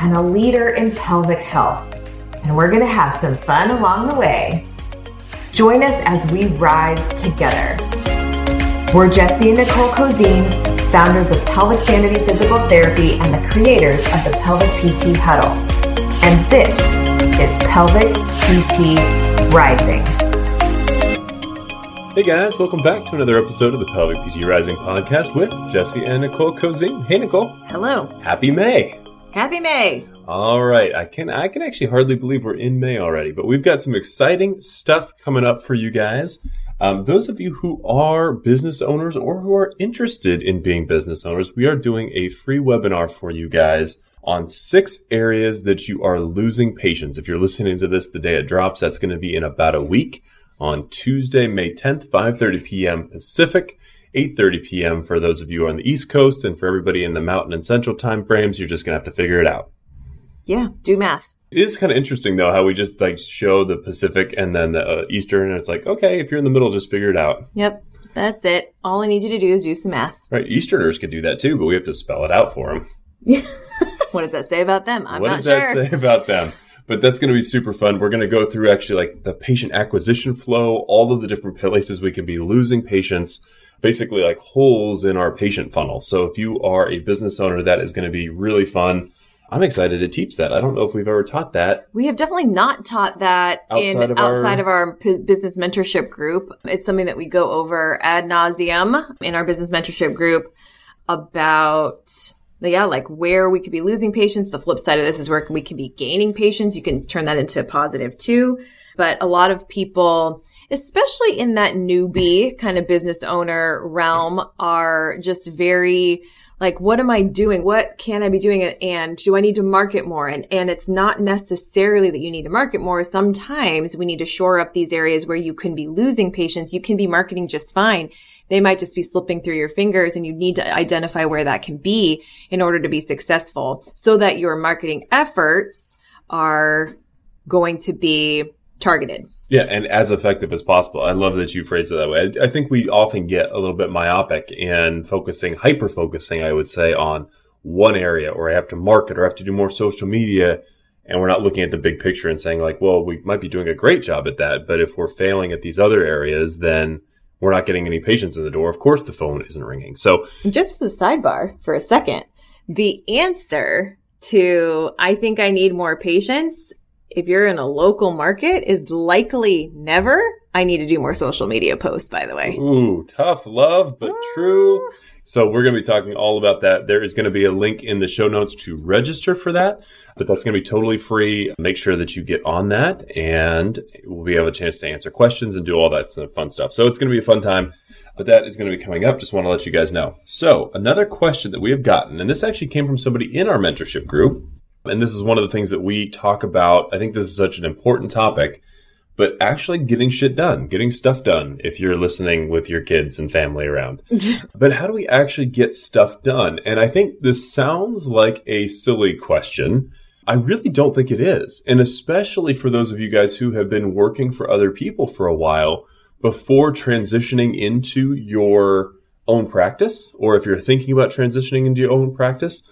and a leader in pelvic health. And we're going to have some fun along the way. Join us as we rise together. We're Jesse and Nicole Cozine, founders of Pelvic Sanity Physical Therapy and the creators of the Pelvic PT Huddle. And this is Pelvic PT Rising. Hey guys, welcome back to another episode of the Pelvic PT Rising podcast with Jesse and Nicole Cozine. Hey Nicole. Hello. Happy May. Happy May. All right, I can I can actually hardly believe we're in May already, but we've got some exciting stuff coming up for you guys. Um, those of you who are business owners or who are interested in being business owners, we are doing a free webinar for you guys on six areas that you are losing patients. If you're listening to this the day it drops, that's going to be in about a week on Tuesday, May 10th, 5:30 p.m. Pacific, 8:30 p.m. for those of you on the East Coast, and for everybody in the Mountain and Central time frames, you're just gonna have to figure it out. Yeah, do math. It is kind of interesting though how we just like show the Pacific and then the uh, Eastern, and it's like okay, if you're in the middle, just figure it out. Yep, that's it. All I need you to do is do some math. Right, Easterners could do that too, but we have to spell it out for them. what does that say about them? I'm what does sure. that say about them? but that's going to be super fun. We're going to go through actually like the patient acquisition flow, all of the different places we can be losing patients, basically like holes in our patient funnel. So if you are a business owner, that is going to be really fun. I'm excited to teach that. I don't know if we've ever taught that. We have definitely not taught that Outside in of our- of our p- business mentorship group. It's something that we go over ad nauseum in our business mentorship group about yeah, like where we could be losing patients. The flip side of this is where we can be gaining patients. You can turn that into a positive too. But a lot of people, especially in that newbie kind of business owner realm, are just very like, what am I doing? What can I be doing? And do I need to market more? And, and it's not necessarily that you need to market more. Sometimes we need to shore up these areas where you can be losing patients. You can be marketing just fine. They might just be slipping through your fingers and you need to identify where that can be in order to be successful so that your marketing efforts are going to be targeted. Yeah, and as effective as possible. I love that you phrased it that way. I, I think we often get a little bit myopic in focusing, hyper focusing, I would say, on one area, or I have to market, or I have to do more social media, and we're not looking at the big picture and saying like, well, we might be doing a great job at that, but if we're failing at these other areas, then we're not getting any patients in the door. Of course, the phone isn't ringing. So Just as a sidebar for a second, the answer to I think I need more patients if you're in a local market is likely never. I need to do more social media posts, by the way. Ooh, tough love, but true. Ah. So we're going to be talking all about that. There is going to be a link in the show notes to register for that, but that's going to be totally free. Make sure that you get on that and we'll be able a chance to answer questions and do all that fun stuff. So it's going to be a fun time, but that is going to be coming up. Just want to let you guys know. So another question that we have gotten, and this actually came from somebody in our mentorship group. And this is one of the things that we talk about. I think this is such an important topic but actually getting shit done, getting stuff done if you're listening with your kids and family around. but how do we actually get stuff done? And I think this sounds like a silly question. I really don't think it is. And especially for those of you guys who have been working for other people for a while before transitioning into your own practice, or if you're thinking about transitioning into your own practice,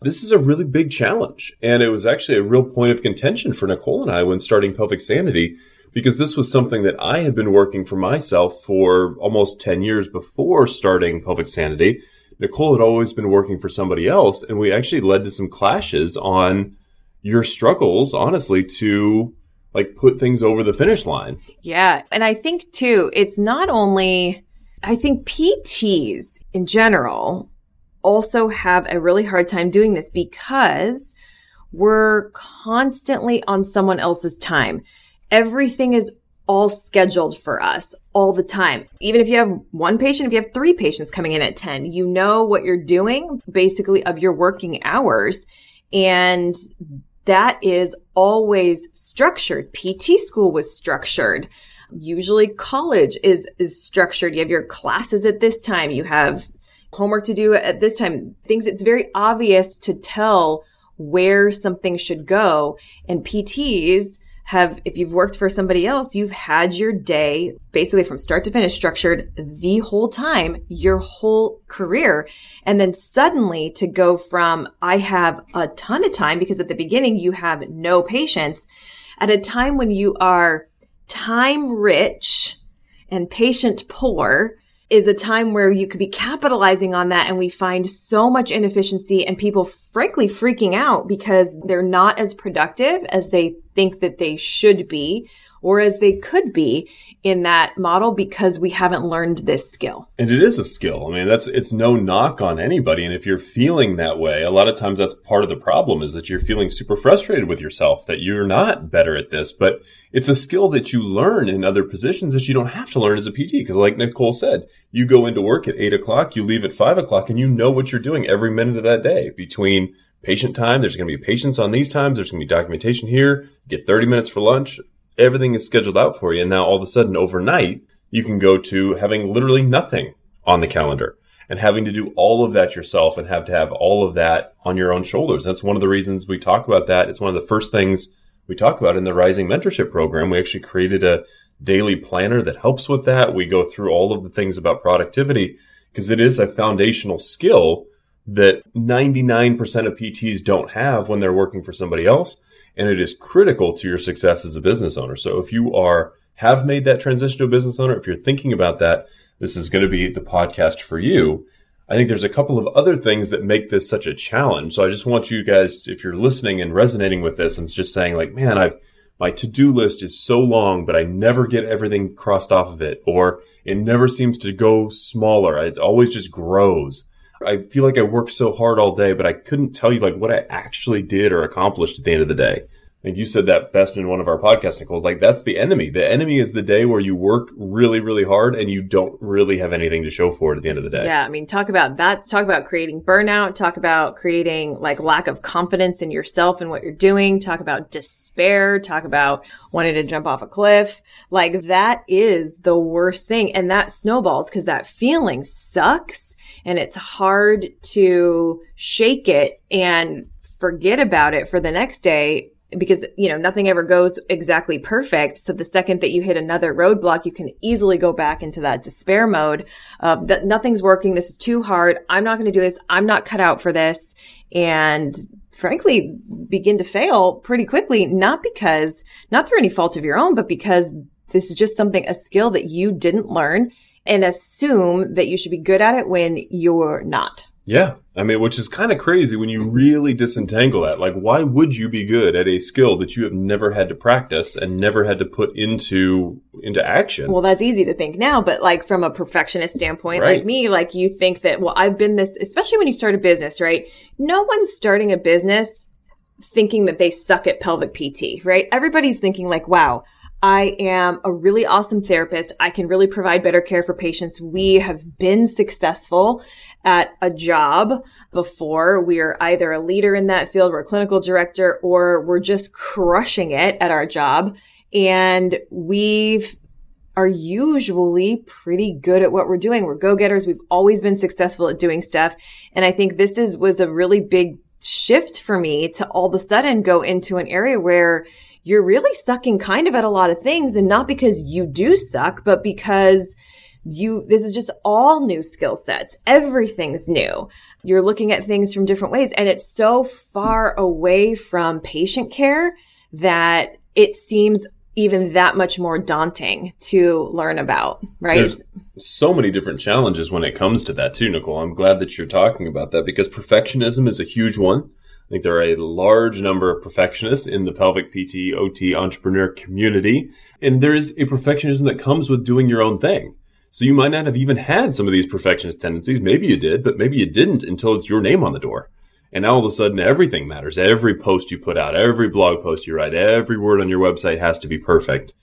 this is a really big challenge. And it was actually a real point of contention for Nicole and I when starting Pelvic Sanity because this was something that I had been working for myself for almost 10 years before starting Pelvic Sanity. Nicole had always been working for somebody else, and we actually led to some clashes on your struggles, honestly, to like put things over the finish line. Yeah. And I think too, it's not only, I think PTs in general also have a really hard time doing this because we're constantly on someone else's time. Everything is all scheduled for us all the time. Even if you have one patient, if you have three patients coming in at 10, you know what you're doing basically of your working hours. And that is always structured. PT school was structured. Usually college is, is structured. You have your classes at this time. You have homework to do at this time. Things, it's very obvious to tell where something should go. And PTs have, if you've worked for somebody else, you've had your day basically from start to finish structured the whole time, your whole career. And then suddenly to go from, I have a ton of time because at the beginning you have no patience at a time when you are time rich and patient poor is a time where you could be capitalizing on that. And we find so much inefficiency and people frankly freaking out because they're not as productive as they think that they should be or as they could be in that model because we haven't learned this skill. And it is a skill. I mean, that's it's no knock on anybody. And if you're feeling that way, a lot of times that's part of the problem is that you're feeling super frustrated with yourself that you're not better at this. But it's a skill that you learn in other positions that you don't have to learn as a PT. Because like Nicole said, you go into work at eight o'clock, you leave at five o'clock, and you know what you're doing every minute of that day between patient time. There's going to be patients on these times. There's going to be documentation here. Get 30 minutes for lunch everything is scheduled out for you. And now all of a sudden overnight, you can go to having literally nothing on the calendar and having to do all of that yourself and have to have all of that on your own shoulders. That's one of the reasons we talk about that. It's one of the first things we talk about in the Rising Mentorship Program. We actually created a daily planner that helps with that. We go through all of the things about productivity because it is a foundational skill that 99% of PTs don't have when they're working for somebody else and it is critical to your success as a business owner. So if you are have made that transition to a business owner, if you're thinking about that, this is going to be the podcast for you. I think there's a couple of other things that make this such a challenge. So I just want you guys, if you're listening and resonating with this and just saying like, man, I've, my to-do list is so long, but I never get everything crossed off of it, or it never seems to go smaller. It always just grows. I feel like I worked so hard all day, but I couldn't tell you like what I actually did or accomplished at the end of the day. And you said that best in one of our podcast, Nicole's like, that's the enemy. The enemy is the day where you work really, really hard and you don't really have anything to show for it at the end of the day. Yeah. I mean, talk about that. Talk about creating burnout. Talk about creating like lack of confidence in yourself and what you're doing. Talk about despair. Talk about wanting to jump off a cliff. Like that is the worst thing. And that snowballs because that feeling sucks and it's hard to shake it and forget about it for the next day because you know nothing ever goes exactly perfect. So the second that you hit another roadblock you can easily go back into that despair mode that nothing's working. This is too hard. I'm not going to do this. I'm not cut out for this. And frankly begin to fail pretty quickly not because not through any fault of your own but because this is just something a skill that you didn't learn and assume that you should be good at it when you're not. Yeah. I mean, which is kind of crazy when you really disentangle that. Like, why would you be good at a skill that you have never had to practice and never had to put into, into action? Well, that's easy to think now, but like from a perfectionist standpoint, right. like me, like you think that, well, I've been this, especially when you start a business, right? No one's starting a business thinking that they suck at pelvic PT, right? Everybody's thinking like, wow, I am a really awesome therapist. I can really provide better care for patients. We have been successful at a job before. We are either a leader in that field, we're a clinical director, or we're just crushing it at our job. And we've are usually pretty good at what we're doing. We're go-getters. We've always been successful at doing stuff. And I think this is, was a really big shift for me to all of a sudden go into an area where you're really sucking kind of at a lot of things and not because you do suck, but because you, this is just all new skill sets. Everything's new. You're looking at things from different ways and it's so far away from patient care that it seems even that much more daunting to learn about, right? There's so many different challenges when it comes to that too, Nicole. I'm glad that you're talking about that because perfectionism is a huge one. I think there are a large number of perfectionists in the pelvic PT, OT entrepreneur community. And there is a perfectionism that comes with doing your own thing. So you might not have even had some of these perfectionist tendencies. Maybe you did, but maybe you didn't until it's your name on the door. And now all of a sudden everything matters. Every post you put out, every blog post you write, every word on your website has to be perfect.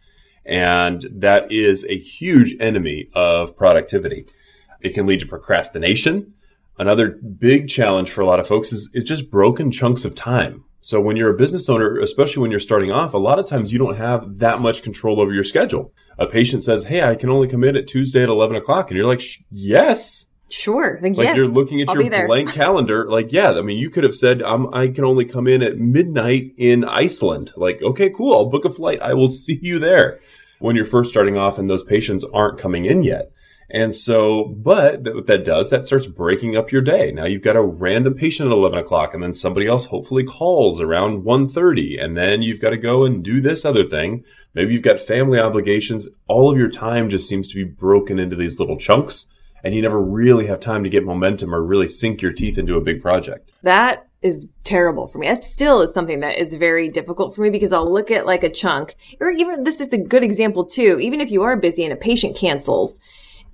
And that is a huge enemy of productivity. It can lead to procrastination. Another big challenge for a lot of folks is, is just broken chunks of time. So when you're a business owner, especially when you're starting off, a lot of times you don't have that much control over your schedule. A patient says, Hey, I can only come in at Tuesday at 11 o'clock. And you're like, yes. Sure. Like, yes, you're looking at I'll your blank calendar. Like, yeah, I mean, you could have said, I can only come in at midnight in Iceland. Like, okay, cool. I'll book a flight. I will see you there when you're first starting off and those patients aren't coming in yet. And so, but what that does, that starts breaking up your day. Now you've got a random patient at 11 o'clock and then somebody else hopefully calls around 1.30 and then you've got to go and do this other thing. Maybe you've got family obligations. All of your time just seems to be broken into these little chunks and you never really have time to get momentum or really sink your teeth into a big project. That is terrible for me. That still is something that is very difficult for me because I'll look at like a chunk or even this is a good example too. Even if you are busy and a patient cancels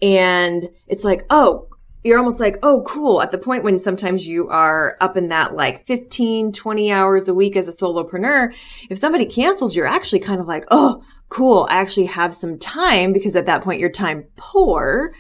and it's like, oh, you're almost like, oh, cool. At the point when sometimes you are up in that like 15, 20 hours a week as a solopreneur, if somebody cancels, you're actually kind of like, oh, cool. I actually have some time because at that point you're time poor.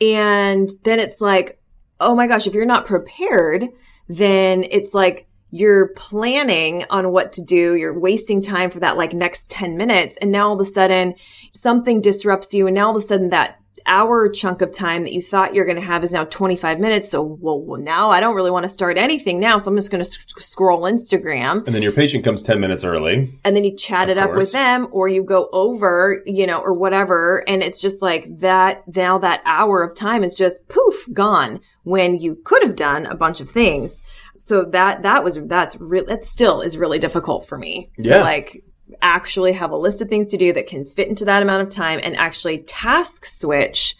And then it's like, oh my gosh, if you're not prepared, then it's like, you're planning on what to do. You're wasting time for that like next 10 minutes. And now all of a sudden something disrupts you. And now all of a sudden that hour chunk of time that you thought you're going to have is now 25 minutes. So, well, well, now I don't really want to start anything now. So I'm just going to sc- scroll Instagram. And then your patient comes 10 minutes early. And then you chat it up with them or you go over, you know, or whatever. And it's just like that. Now that hour of time is just poof, gone when you could have done a bunch of things. So that, that was, that's real, that still is really difficult for me yeah. to like actually have a list of things to do that can fit into that amount of time and actually task switch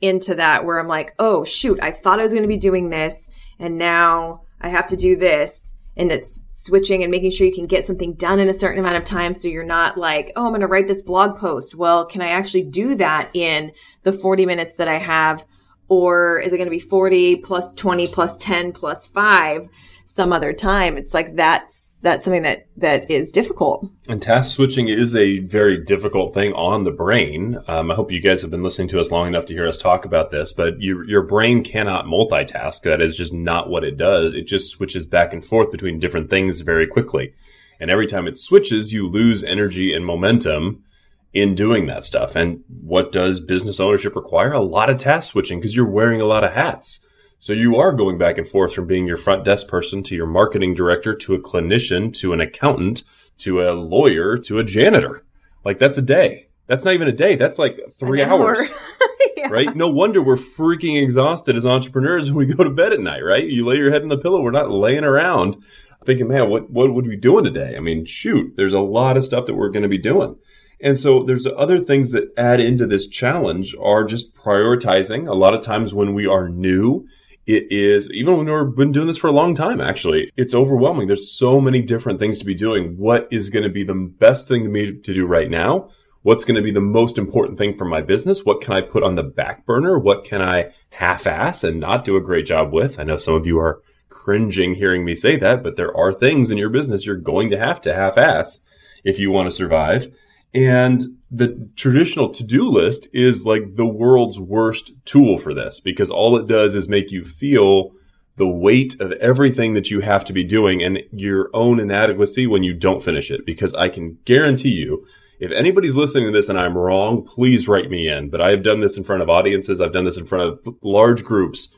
into that where I'm like, oh, shoot, I thought I was going to be doing this and now I have to do this. And it's switching and making sure you can get something done in a certain amount of time. So you're not like, oh, I'm going to write this blog post. Well, can I actually do that in the 40 minutes that I have? Or is it going to be 40 plus 20 plus 10 plus five some other time? It's like that's that's something that that is difficult. And task switching is a very difficult thing on the brain. Um, I hope you guys have been listening to us long enough to hear us talk about this. But you, your brain cannot multitask. That is just not what it does. It just switches back and forth between different things very quickly. And every time it switches, you lose energy and momentum in doing that stuff. And what does business ownership require? A lot of task switching because you're wearing a lot of hats. So you are going back and forth from being your front desk person to your marketing director to a clinician to an accountant to a lawyer to a janitor. Like that's a day. That's not even a day. That's like three hours. yeah. Right? No wonder we're freaking exhausted as entrepreneurs when we go to bed at night, right? You lay your head in the pillow. We're not laying around thinking, man, what, what would we be doing today? I mean, shoot, there's a lot of stuff that we're going to be doing. And so there's other things that add into this challenge are just prioritizing. A lot of times when we are new, it is even when we've been doing this for a long time actually it's overwhelming. There's so many different things to be doing. What is going to be the best thing to me to do right now? What's going to be the most important thing for my business? What can i put on the back burner? What can i half-ass and not do a great job with? I know some of you are cringing hearing me say that but there are things in your business you're going to have to half-ass if you want to survive. And the traditional to-do list is like the world's worst tool for this because all it does is make you feel the weight of everything that you have to be doing and your own inadequacy when you don't finish it. Because I can guarantee you, if anybody's listening to this and I'm wrong, please write me in. But I have done this in front of audiences. I've done this in front of large groups.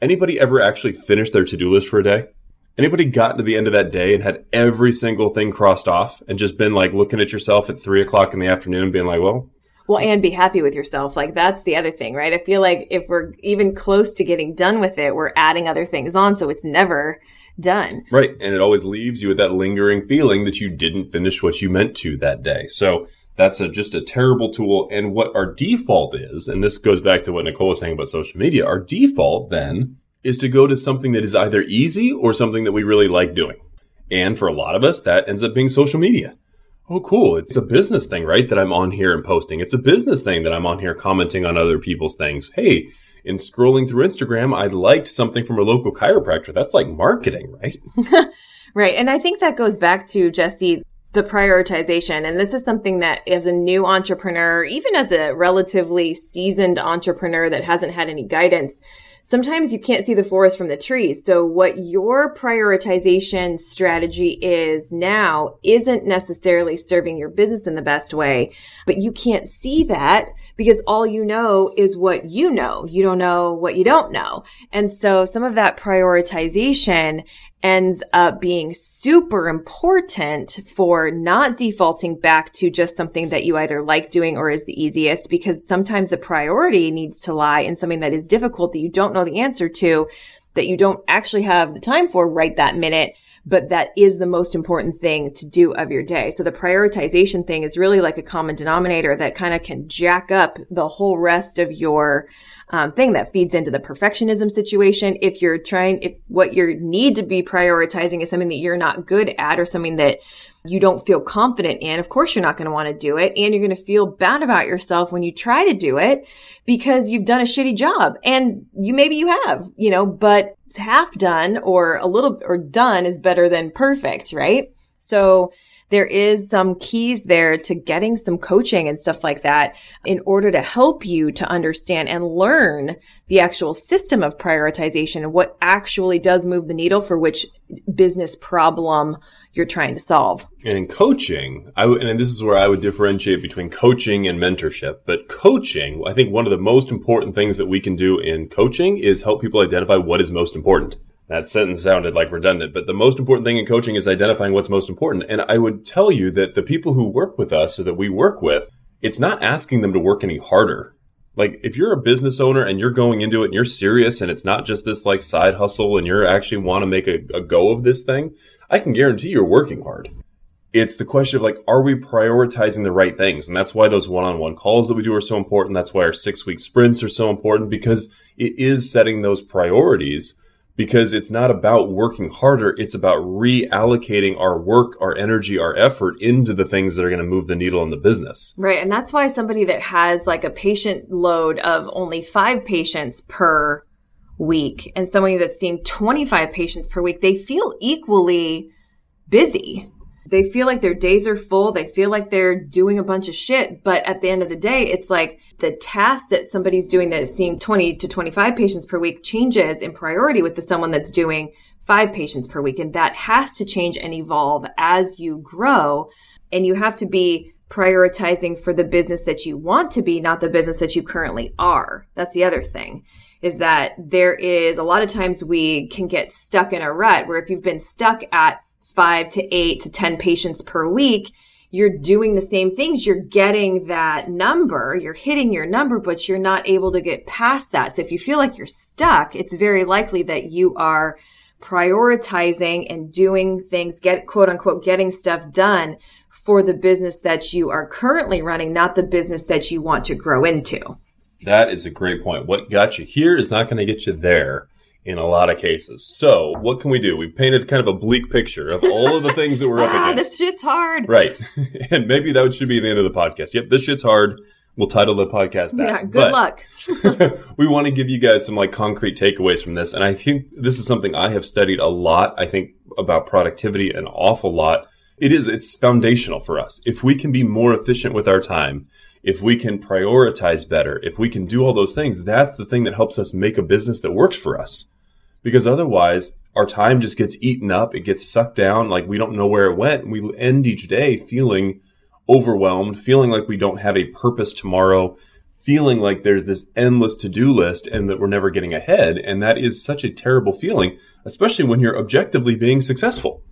Anybody ever actually finish their to-do list for a day? Anybody gotten to the end of that day and had every single thing crossed off and just been like looking at yourself at three o'clock in the afternoon and being like, well, well, and be happy with yourself. Like that's the other thing, right? I feel like if we're even close to getting done with it, we're adding other things on. So it's never done. Right. And it always leaves you with that lingering feeling that you didn't finish what you meant to that day. So that's a, just a terrible tool. And what our default is, and this goes back to what Nicole was saying about social media, our default then is to go to something that is either easy or something that we really like doing. And for a lot of us, that ends up being social media. Oh, cool. It's a business thing, right? That I'm on here and posting. It's a business thing that I'm on here commenting on other people's things. Hey, in scrolling through Instagram, I liked something from a local chiropractor. That's like marketing, right? right. And I think that goes back to Jesse, the prioritization. And this is something that as a new entrepreneur, even as a relatively seasoned entrepreneur that hasn't had any guidance, sometimes you can't see the forest from the trees. So what your prioritization strategy is now isn't necessarily serving your business in the best way, but you can't see that because all you know is what you know. You don't know what you don't know. And so some of that prioritization ends up being super important for not defaulting back to just something that you either like doing or is the easiest because sometimes the priority needs to lie in something that is difficult that you don't know the answer to, that you don't actually have the time for right that minute but that is the most important thing to do of your day. So the prioritization thing is really like a common denominator that kind of can jack up the whole rest of your um, thing that feeds into the perfectionism situation. If you're trying, if what you need to be prioritizing is something that you're not good at or something that you don't feel confident in, of course you're not going to want to do it. And you're going to feel bad about yourself when you try to do it because you've done a shitty job. And you, maybe you have, you know, but half done or a little or done is better than perfect, right? So there is some keys there to getting some coaching and stuff like that in order to help you to understand and learn the actual system of prioritization and what actually does move the needle for which business problem you're trying to solve. And in coaching, I w- and this is where I would differentiate between coaching and mentorship. But coaching, I think one of the most important things that we can do in coaching is help people identify what is most important. That sentence sounded like redundant, but the most important thing in coaching is identifying what's most important. And I would tell you that the people who work with us or that we work with, it's not asking them to work any harder. Like if you're a business owner and you're going into it and you're serious and it's not just this like side hustle and you're actually want to make a, a go of this thing, I can guarantee you're working hard. It's the question of like, are we prioritizing the right things? And that's why those one-on-one calls that we do are so important. That's why our six week sprints are so important because it is setting those priorities because it's not about working harder. It's about reallocating our work, our energy, our effort into the things that are going to move the needle in the business. Right. And that's why somebody that has like a patient load of only five patients per week and somebody that's seeing 25 patients per week, they feel equally busy they feel like their days are full. They feel like they're doing a bunch of shit. But at the end of the day, it's like the task that somebody's doing that is seeing 20 to 25 patients per week changes in priority with the someone that's doing five patients per week. And that has to change and evolve as you grow. And you have to be prioritizing for the business that you want to be, not the business that you currently are. That's the other thing is that there is a lot of times we can get stuck in a rut where if you've been stuck at five to eight to 10 patients per week, you're doing the same things. You're getting that number, you're hitting your number, but you're not able to get past that. So if you feel like you're stuck, it's very likely that you are prioritizing and doing things, get quote unquote, getting stuff done for the business that you are currently running, not the business that you want to grow into. That is a great point. What got you here is not going to get you there in a lot of cases. So, what can we do? We painted kind of a bleak picture of all of the things that we're up ah, against. This shit's hard. Right. and maybe that should be the end of the podcast. Yep, this shit's hard. We'll title the podcast that. Yeah, good but luck. we want to give you guys some like concrete takeaways from this. And I think this is something I have studied a lot. I think about productivity an awful lot. It is, it's foundational for us. If we can be more efficient with our time, if we can prioritize better, if we can do all those things, that's the thing that helps us make a business that works for us because otherwise our time just gets eaten up. It gets sucked down. Like we don't know where it went. And we end each day feeling overwhelmed, feeling like we don't have a purpose tomorrow, feeling like there's this endless to do list and that we're never getting ahead. And that is such a terrible feeling, especially when you're objectively being successful.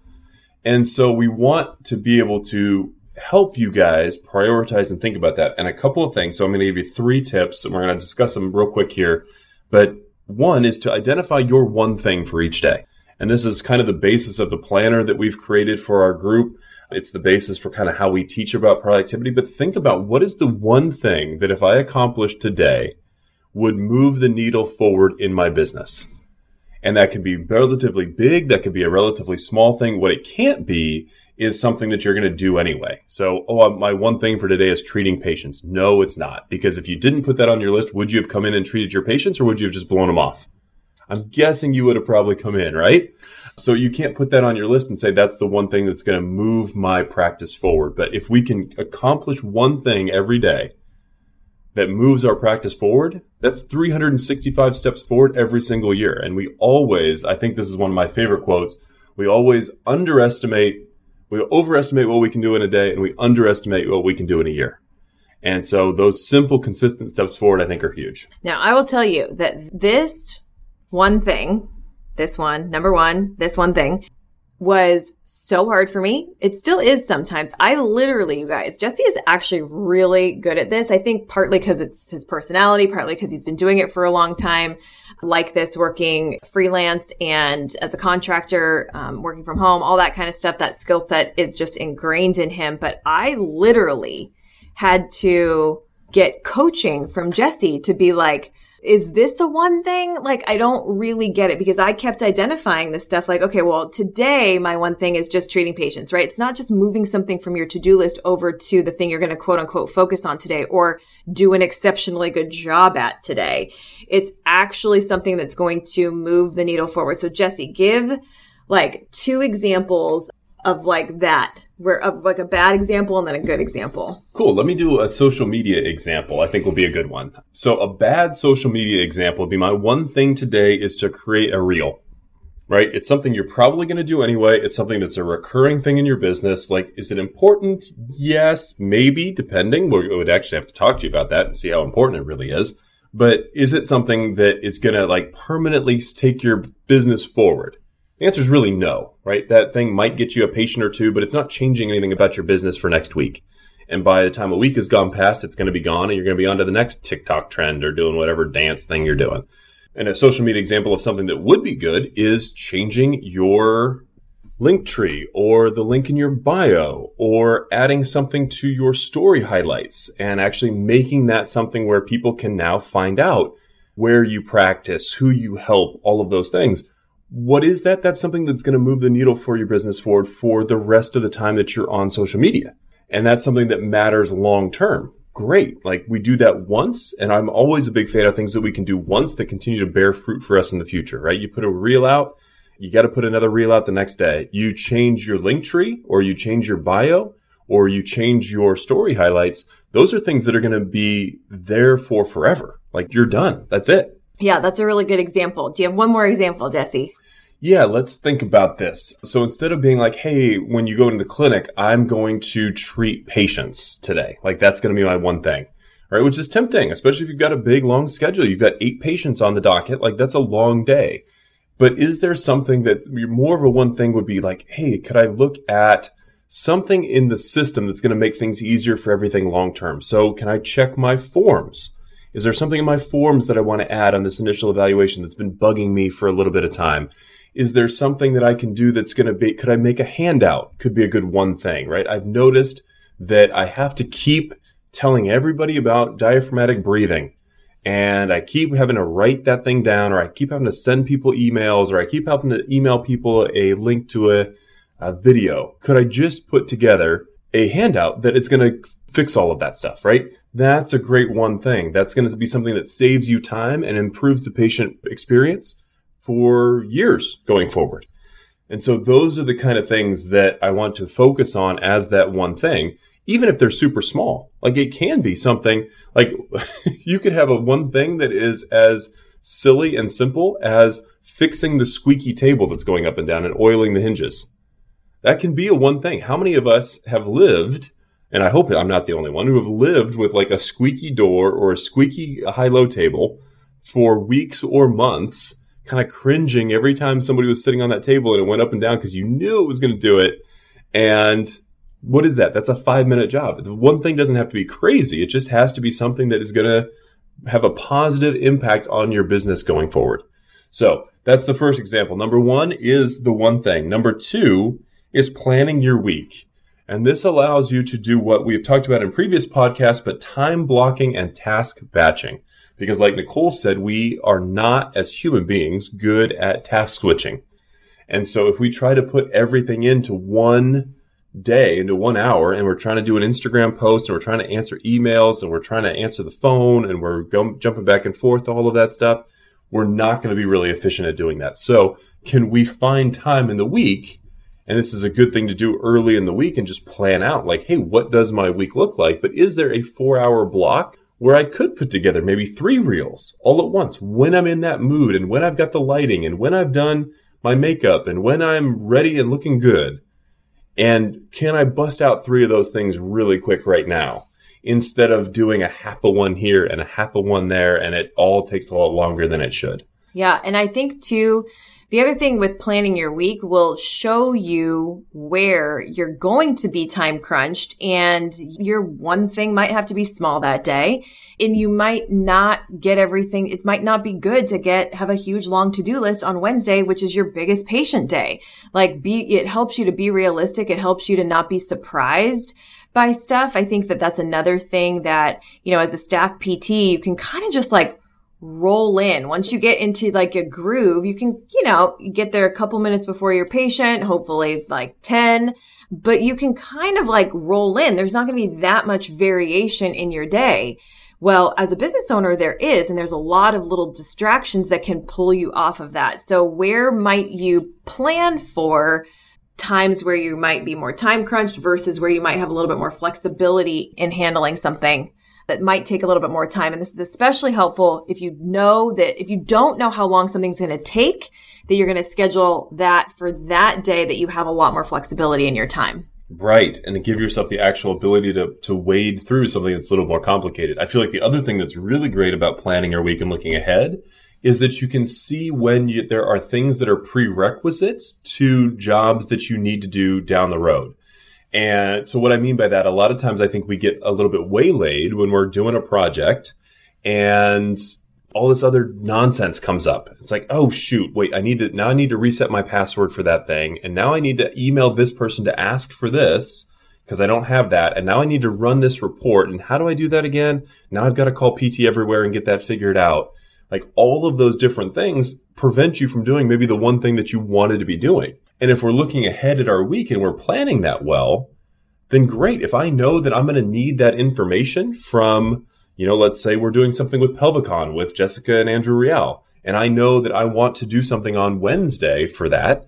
And so we want to be able to help you guys prioritize and think about that. And a couple of things. So I'm going to give you three tips and we're going to discuss them real quick here. But one is to identify your one thing for each day. And this is kind of the basis of the planner that we've created for our group. It's the basis for kind of how we teach about productivity. But think about what is the one thing that if I accomplished today would move the needle forward in my business? And that can be relatively big. That could be a relatively small thing. What it can't be is something that you're going to do anyway. So, oh, uh, my one thing for today is treating patients. No, it's not. Because if you didn't put that on your list, would you have come in and treated your patients or would you have just blown them off? I'm guessing you would have probably come in, right? So you can't put that on your list and say that's the one thing that's going to move my practice forward. But if we can accomplish one thing every day that moves our practice forward, that's 365 steps forward every single year. And we always, I think this is one of my favorite quotes, we always underestimate, we overestimate what we can do in a day and we underestimate what we can do in a year. And so those simple, consistent steps forward, I think are huge. Now, I will tell you that this one thing, this one, number one, this one thing was so hard for me. It still is sometimes. I literally, you guys, Jesse is actually really good at this. I think partly because it's his personality, partly because he's been doing it for a long time, like this, working freelance and as a contractor, um, working from home, all that kind of stuff. That skill set is just ingrained in him. But I literally had to get coaching from Jesse to be like, is this a one thing? Like, I don't really get it because I kept identifying this stuff like, okay, well, today my one thing is just treating patients, right? It's not just moving something from your to-do list over to the thing you're going to quote unquote focus on today or do an exceptionally good job at today. It's actually something that's going to move the needle forward. So Jesse, give like two examples of like that where of like a bad example and then a good example. Cool. Let me do a social media example. I think will be a good one. So a bad social media example would be my one thing today is to create a reel right? It's something you're probably going to do anyway. It's something that's a recurring thing in your business. Like is it important? Yes maybe depending. We would actually have to talk to you about that and see how important it really is. But is it something that is going to like permanently take your business forward the answer is really no, right? That thing might get you a patient or two, but it's not changing anything about your business for next week. And by the time a week has gone past, it's going to be gone and you're going to be on to the next TikTok trend or doing whatever dance thing you're doing. And a social media example of something that would be good is changing your link tree or the link in your bio or adding something to your story highlights and actually making that something where people can now find out where you practice, who you help, all of those things what is that? That's something that's going to move the needle for your business forward for the rest of the time that you're on social media. And that's something that matters long term. Great. Like we do that once. And I'm always a big fan of things that we can do once that continue to bear fruit for us in the future, right? You put a reel out, you got to put another reel out the next day. You change your link tree or you change your bio or you change your story highlights. Those are things that are going to be there for forever. Like you're done. That's it. Yeah, that's a really good example. Do you have one more example, Jesse? Yeah, let's think about this. So instead of being like, hey, when you go into the clinic, I'm going to treat patients today. Like that's going to be my one thing. Right, which is tempting, especially if you've got a big long schedule. You've got eight patients on the docket. Like that's a long day. But is there something that more of a one thing would be like, hey, could I look at something in the system that's going to make things easier for everything long term? So can I check my forms? Is there something in my forms that I want to add on this initial evaluation that's been bugging me for a little bit of time? Is there something that I can do that's going to be, could I make a handout? Could be a good one thing, right? I've noticed that I have to keep telling everybody about diaphragmatic breathing and I keep having to write that thing down or I keep having to send people emails or I keep having to email people a link to a, a video. Could I just put together a handout that it's going to fix all of that stuff, right? That's a great one thing. That's going to be something that saves you time and improves the patient experience for years going forward. And so those are the kind of things that I want to focus on as that one thing, even if they're super small. Like it can be something like you could have a one thing that is as silly and simple as fixing the squeaky table that's going up and down and oiling the hinges. That can be a one thing. How many of us have lived and I hope I'm not the only one who have lived with like a squeaky door or a squeaky high low table for weeks or months, kind of cringing every time somebody was sitting on that table and it went up and down because you knew it was going to do it. And what is that? That's a five minute job. The one thing doesn't have to be crazy. It just has to be something that is going to have a positive impact on your business going forward. So that's the first example. Number one is the one thing. Number two is planning your week. And this allows you to do what we've talked about in previous podcasts, but time blocking and task batching. Because like Nicole said, we are not as human beings good at task switching. And so if we try to put everything into one day, into one hour, and we're trying to do an Instagram post and we're trying to answer emails and we're trying to answer the phone and we're jumping back and forth, all of that stuff, we're not going to be really efficient at doing that. So can we find time in the week and this is a good thing to do early in the week and just plan out like, hey, what does my week look like? But is there a four hour block where I could put together maybe three reels all at once when I'm in that mood and when I've got the lighting and when I've done my makeup and when I'm ready and looking good. And can I bust out three of those things really quick right now? Instead of doing a half a one here and a half a one there, and it all takes a lot longer than it should. Yeah. And I think too, the other thing with planning your week will show you where you're going to be time crunched and your one thing might have to be small that day and you might not get everything. It might not be good to get, have a huge long to-do list on Wednesday, which is your biggest patient day. Like be, it helps you to be realistic. It helps you to not be surprised by stuff. I think that that's another thing that, you know, as a staff PT, you can kind of just like roll in. Once you get into like a groove, you can, you know, get there a couple minutes before your patient, hopefully like 10, but you can kind of like roll in. There's not going to be that much variation in your day. Well, as a business owner, there is, and there's a lot of little distractions that can pull you off of that. So where might you plan for times where you might be more time crunched versus where you might have a little bit more flexibility in handling something? That might take a little bit more time. And this is especially helpful if you know that if you don't know how long something's going to take, that you're going to schedule that for that day that you have a lot more flexibility in your time. Right. And to give yourself the actual ability to, to wade through something that's a little more complicated. I feel like the other thing that's really great about planning your week and looking ahead is that you can see when you, there are things that are prerequisites to jobs that you need to do down the road. And so what I mean by that, a lot of times I think we get a little bit waylaid when we're doing a project and all this other nonsense comes up. It's like, oh shoot, wait, I need to, now I need to reset my password for that thing. And now I need to email this person to ask for this because I don't have that. And now I need to run this report. And how do I do that again? Now I've got to call PT everywhere and get that figured out. Like all of those different things prevent you from doing maybe the one thing that you wanted to be doing. And if we're looking ahead at our week and we're planning that well, then great. If I know that I'm going to need that information from, you know, let's say we're doing something with Pelvicon with Jessica and Andrew Rial, and I know that I want to do something on Wednesday for that,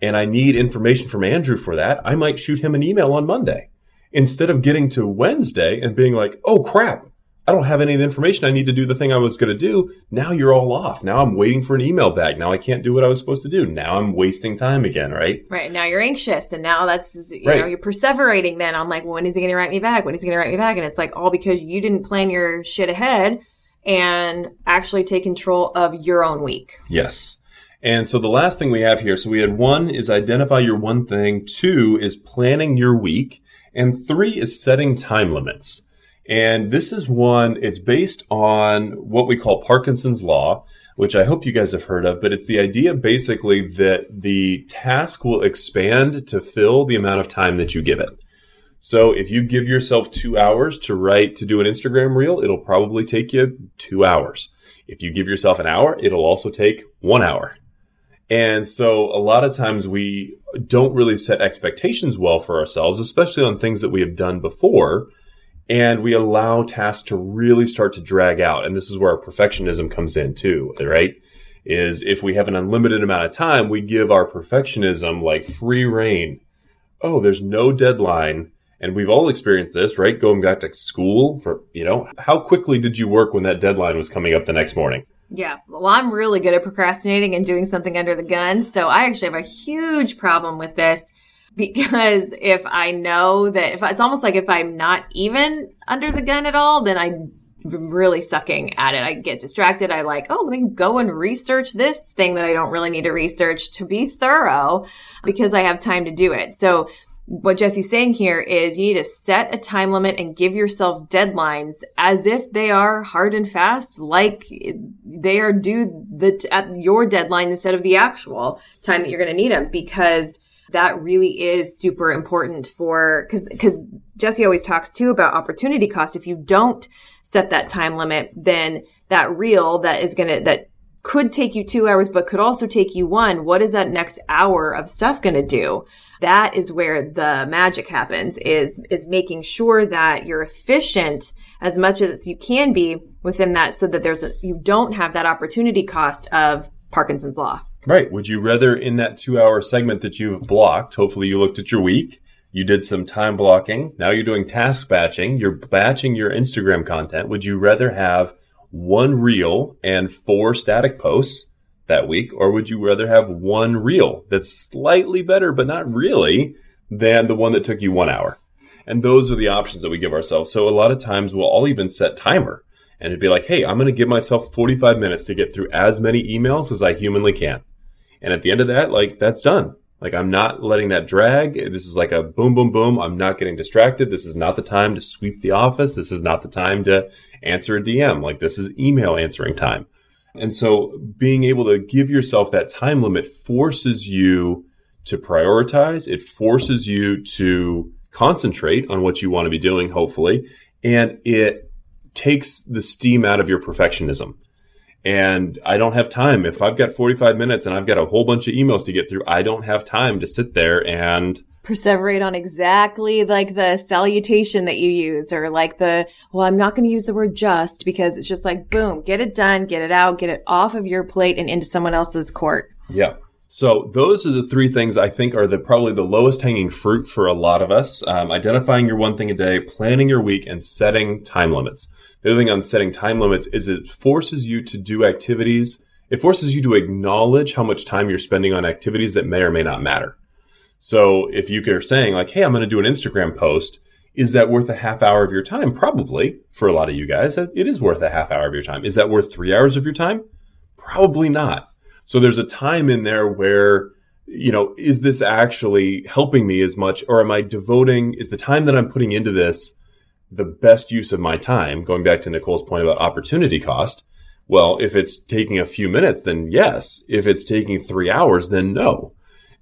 and I need information from Andrew for that, I might shoot him an email on Monday instead of getting to Wednesday and being like, oh crap, I don't have any of the information I need to do the thing I was going to do. Now you're all off. Now I'm waiting for an email back. Now I can't do what I was supposed to do. Now I'm wasting time again, right? Right. Now you're anxious and now that's, you right. know, you're perseverating then on like, well, when is he going to write me back? When is he going to write me back? And it's like all because you didn't plan your shit ahead and actually take control of your own week. Yes. And so the last thing we have here, so we had one is identify your one thing. Two is planning your week. And three is setting time limits. And this is one, it's based on what we call Parkinson's Law, which I hope you guys have heard of, but it's the idea basically that the task will expand to fill the amount of time that you give it. So if you give yourself two hours to write, to do an Instagram reel, it'll probably take you two hours. If you give yourself an hour, it'll also take one hour. And so a lot of times we don't really set expectations well for ourselves, especially on things that we have done before and we allow tasks to really start to drag out. And this is where our perfectionism comes in too, right? Is if we have an unlimited amount of time, we give our perfectionism like free reign. Oh, there's no deadline. And we've all experienced this, right? Going back to school for, you know, how quickly did you work when that deadline was coming up the next morning? Yeah. Well, I'm really good at procrastinating and doing something under the gun. So I actually have a huge problem with this because if I know that if it's almost like if I'm not even under the gun at all, then I'm really sucking at it. I get distracted. I like, oh, let me go and research this thing that I don't really need to research to be thorough because I have time to do it. So what Jesse's saying here is you need to set a time limit and give yourself deadlines as if they are hard and fast, like they are due the, at your deadline instead of the actual time that you're going to need them because that really is super important for because because Jesse always talks too about opportunity cost. If you don't set that time limit, then that reel that is gonna that could take you two hours, but could also take you one. What is that next hour of stuff going to do? That is where the magic happens is, is making sure that you're efficient as much as you can be within that so that there's a, you don't have that opportunity cost of Parkinson's law. Right. Would you rather in that two hour segment that you've blocked, hopefully you looked at your week You did some time blocking. Now you're doing task batching. You're batching your Instagram content. Would you rather have one reel and four static posts that week? Or would you rather have one reel that's slightly better, but not really than the one that took you one hour? And those are the options that we give ourselves. So a lot of times we'll all even set timer and it'd be like, Hey, I'm going to give myself 45 minutes to get through as many emails as I humanly can. And at the end of that, like that's done. Like I'm not letting that drag. This is like a boom, boom, boom. I'm not getting distracted. This is not the time to sweep the office. This is not the time to answer a DM. Like this is email answering time. And so being able to give yourself that time limit forces you to prioritize. It forces you to concentrate on what you want to be doing, hopefully. And it takes the steam out of your perfectionism and I don't have time. If I've got 45 minutes and I've got a whole bunch of emails to get through, I don't have time to sit there and perseverate on exactly like the salutation that you use or like the, well, I'm not going to use the word just because it's just like, boom, get it done, get it out, get it off of your plate and into someone else's court. Yeah. So those are the three things I think are the probably the lowest hanging fruit for a lot of us. Um, identifying your one thing a day, planning your week, and setting time limits. The other thing on setting time limits is it forces you to do activities. It forces you to acknowledge how much time you're spending on activities that may or may not matter. So if you are saying like, Hey, I'm going to do an Instagram post. Is that worth a half hour of your time? Probably for a lot of you guys. It is worth a half hour of your time. Is that worth three hours of your time? Probably not. So there's a time in there where, you know, is this actually helping me as much or am I devoting, is the time that I'm putting into this the best use of my time? Going back to Nicole's point about opportunity cost. Well, if it's taking a few minutes, then yes. If it's taking three hours, then no.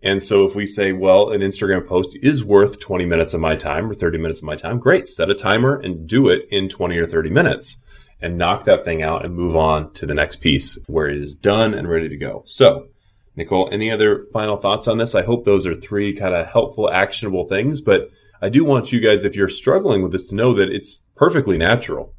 And so if we say, well, an Instagram post is worth 20 minutes of my time or 30 minutes of my time, great. Set a timer and do it in 20 or 30 minutes and knock that thing out and move on to the next piece where it is done and ready to go. So, Nicole, any other final thoughts on this? I hope those are three kind of helpful, actionable things, but I do want you guys, if you're struggling with this, to know that it's perfectly natural.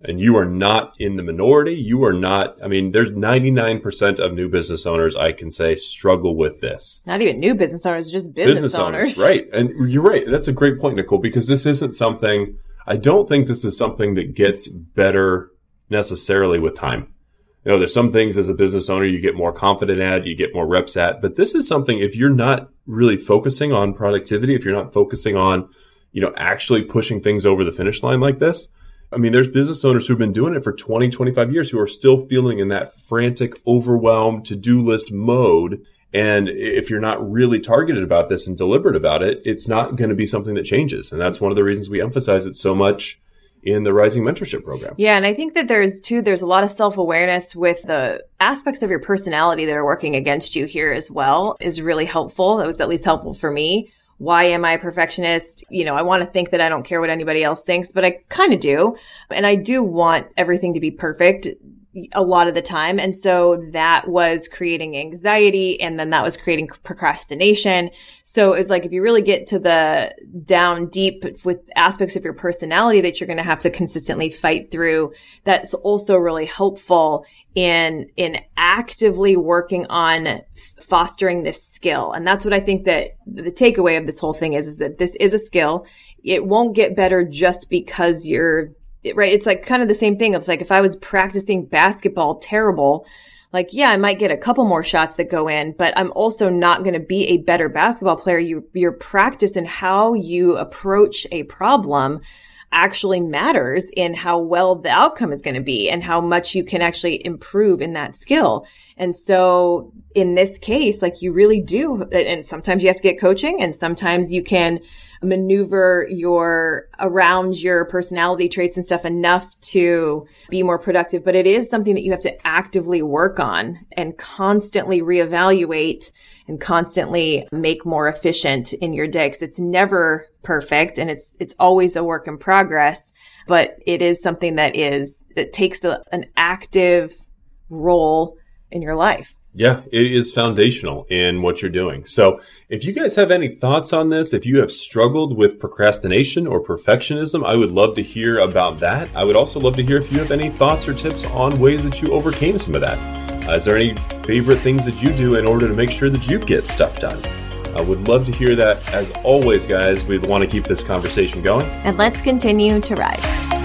And you are not in the minority. You are not, I mean, there's 99% of new business owners, I can say, struggle with this. Not even new business owners, just business, business owners. owners. Right. And you're right. That's a great point, Nicole, because this isn't something I don't think this is something that gets better necessarily with time. You know, there's some things as a business owner you get more confident at, you get more reps at, but this is something if you're not really focusing on productivity, if you're not focusing on, you know, actually pushing things over the finish line like this, I mean, there's business owners who've been doing it for 20, 25 years who are still feeling in that frantic, overwhelmed to-do list mode and if you're not really targeted about this and deliberate about it, it's not going to be something that changes. And that's one of the reasons we emphasize it so much in the Rising Mentorship Program. Yeah. And I think that there's too, there's a lot of self awareness with the aspects of your personality that are working against you here as well is really helpful. That was at least helpful for me. Why am I a perfectionist? You know, I want to think that I don't care what anybody else thinks, but I kind of do. And I do want everything to be perfect a lot of the time. And so that was creating anxiety and then that was creating procrastination. So it's like if you really get to the down deep with aspects of your personality that you're going to have to consistently fight through, that's also really helpful in in actively working on fostering this skill. And that's what I think that the takeaway of this whole thing is is that this is a skill. It won't get better just because you're right? It's like kind of the same thing. It's like if I was practicing basketball terrible, like, yeah, I might get a couple more shots that go in, but I'm also not going to be a better basketball player. You, your practice and how you approach a problem actually matters in how well the outcome is going to be and how much you can actually improve in that skill. And so in this case, like you really do, and sometimes you have to get coaching and sometimes you can maneuver your around your personality traits and stuff enough to be more productive. But it is something that you have to actively work on and constantly reevaluate and constantly make more efficient in your day. Cause it's never perfect and it's, it's always a work in progress, but it is something that is, it takes a, an active role in your life. Yeah, it is foundational in what you're doing. So if you guys have any thoughts on this, if you have struggled with procrastination or perfectionism, I would love to hear about that. I would also love to hear if you have any thoughts or tips on ways that you overcame some of that. Uh, is there any favorite things that you do in order to make sure that you get stuff done? I would love to hear that. As always, guys, we want to keep this conversation going. And let's continue to rise.